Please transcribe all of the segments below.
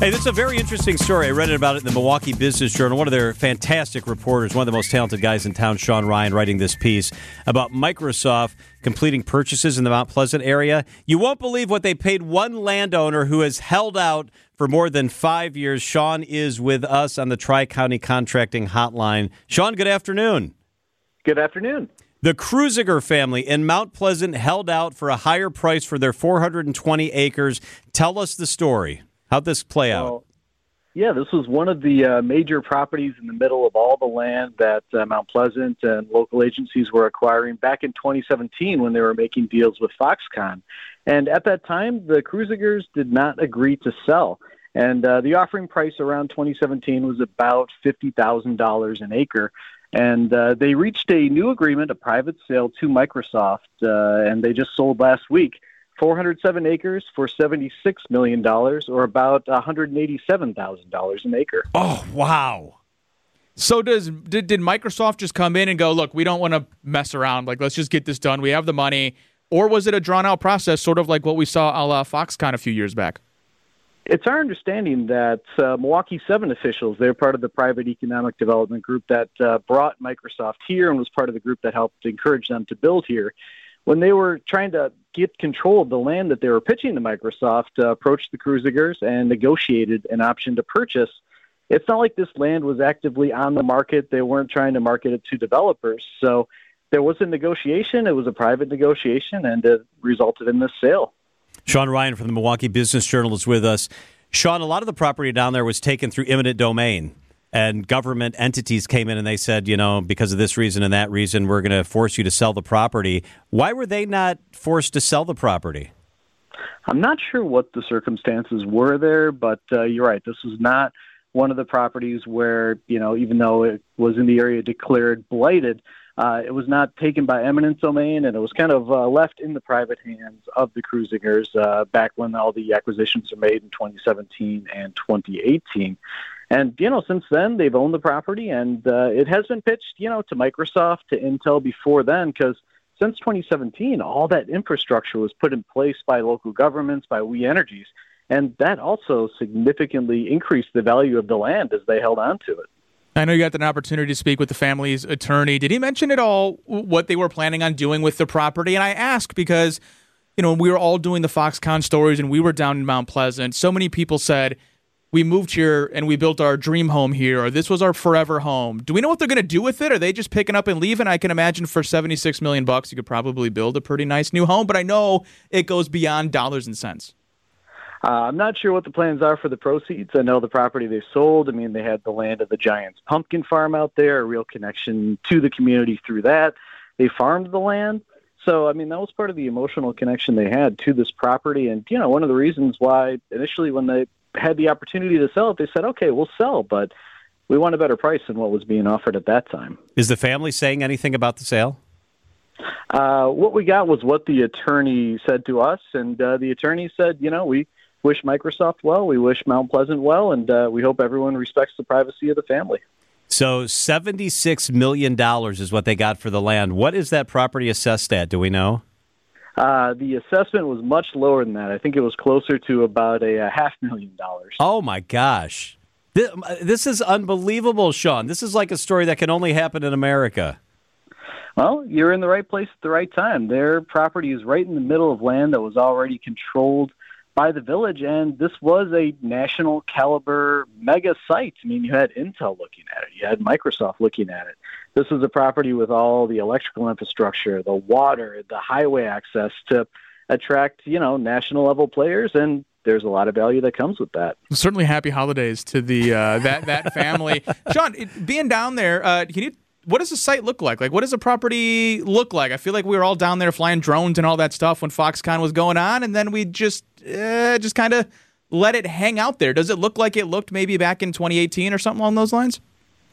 Hey, this is a very interesting story. I read it about it in the Milwaukee Business Journal. One of their fantastic reporters, one of the most talented guys in town, Sean Ryan, writing this piece about Microsoft completing purchases in the Mount Pleasant area. You won't believe what they paid one landowner who has held out for more than five years. Sean is with us on the Tri County Contracting Hotline. Sean, good afternoon. Good afternoon. The Kruziger family in Mount Pleasant held out for a higher price for their 420 acres. Tell us the story. How'd this play out? Well, yeah, this was one of the uh, major properties in the middle of all the land that uh, Mount Pleasant and local agencies were acquiring back in 2017 when they were making deals with Foxconn. And at that time, the Kruzigers did not agree to sell. And uh, the offering price around 2017 was about $50,000 an acre. And uh, they reached a new agreement, a private sale to Microsoft, uh, and they just sold last week 407 acres for $76 million, or about $187,000 an acre. Oh, wow. So does did, did Microsoft just come in and go, look, we don't want to mess around. Like, let's just get this done. We have the money. Or was it a drawn out process, sort of like what we saw a la Foxconn a few years back? It's our understanding that uh, Milwaukee 7 officials, they're part of the private economic development group that uh, brought Microsoft here and was part of the group that helped encourage them to build here when they were trying to get control of the land that they were pitching to Microsoft, uh, approached the Kruzigers and negotiated an option to purchase. It's not like this land was actively on the market. They weren't trying to market it to developers. So there was a negotiation. It was a private negotiation, and it resulted in this sale. Sean Ryan from the Milwaukee Business Journal is with us. Sean, a lot of the property down there was taken through eminent domain and government entities came in and they said, you know, because of this reason and that reason, we're going to force you to sell the property. Why were they not forced to sell the property? I'm not sure what the circumstances were there, but uh, you're right. This was not one of the properties where, you know, even though it was in the area declared blighted, uh, it was not taken by eminent domain, and it was kind of uh, left in the private hands of the Kruzigers uh, back when all the acquisitions were made in 2017 and 2018. And you know, since then they've owned the property, and uh, it has been pitched, you know, to Microsoft, to Intel before then, because since 2017, all that infrastructure was put in place by local governments, by We Energies, and that also significantly increased the value of the land as they held on to it. I know you got an opportunity to speak with the family's attorney. Did he mention at all what they were planning on doing with the property? And I ask because, you know, we were all doing the Foxconn stories and we were down in Mount Pleasant. So many people said, we moved here and we built our dream home here, or this was our forever home. Do we know what they're going to do with it? Are they just picking up and leaving? I can imagine for 76 million bucks, you could probably build a pretty nice new home, but I know it goes beyond dollars and cents. Uh, I'm not sure what the plans are for the proceeds. I know the property they sold. I mean, they had the land of the Giants pumpkin farm out there, a real connection to the community through that. They farmed the land. So, I mean, that was part of the emotional connection they had to this property. And, you know, one of the reasons why initially when they had the opportunity to sell it, they said, okay, we'll sell, but we want a better price than what was being offered at that time. Is the family saying anything about the sale? Uh, what we got was what the attorney said to us, and uh, the attorney said, you know, we wish Microsoft well, we wish Mount Pleasant well, and uh, we hope everyone respects the privacy of the family. So, $76 million is what they got for the land. What is that property assessed at? Do we know? Uh, the assessment was much lower than that. I think it was closer to about a, a half million dollars. Oh my gosh. This, this is unbelievable, Sean. This is like a story that can only happen in America. Well, you're in the right place at the right time. Their property is right in the middle of land that was already controlled by the village, and this was a national caliber mega site. I mean, you had Intel looking at it, you had Microsoft looking at it. This is a property with all the electrical infrastructure, the water, the highway access to attract, you know, national level players, and there's a lot of value that comes with that. Certainly, happy holidays to the uh, that that family. Sean, being down there, uh, can you what does the site look like? Like, what does the property look like? I feel like we were all down there flying drones and all that stuff when Foxconn was going on, and then we just, uh, just kind of let it hang out there. Does it look like it looked maybe back in 2018 or something along those lines?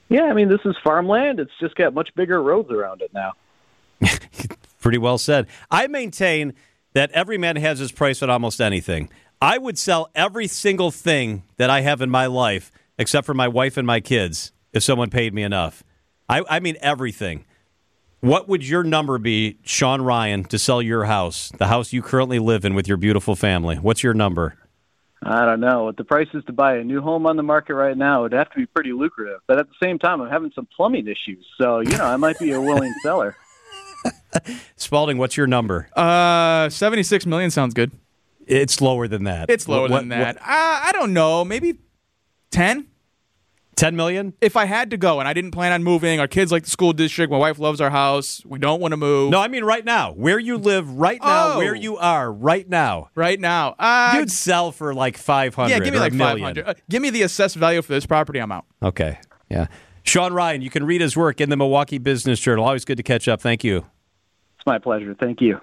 Yeah, I mean, this is farmland. It's just got much bigger roads around it now. Pretty well said. I maintain that every man has his price at almost anything. I would sell every single thing that I have in my life, except for my wife and my kids, if someone paid me enough. I, I mean everything. What would your number be, Sean Ryan, to sell your house, the house you currently live in with your beautiful family? What's your number? I don't know. With the prices to buy a new home on the market right now, it'd have to be pretty lucrative. But at the same time, I'm having some plumbing issues, so you know I might be a willing seller. Spalding, what's your number? Uh, 76 million sounds good. It's lower than that. It's lower What- than what- that. uh, I don't know. Maybe 10? 10 million? If I had to go and I didn't plan on moving, our kids like the school district, my wife loves our house, we don't want to move. No, I mean right now. Where you live right now, Oh. where you are right now. Right now. Uh, You'd sell for like 500 yeah, give me or like a 500. Uh, give me the assessed value for this property, I'm out. Okay. Yeah. Sean Ryan, you can read his work in the Milwaukee Business Journal. Always good to catch up. Thank you. It's my pleasure. Thank you.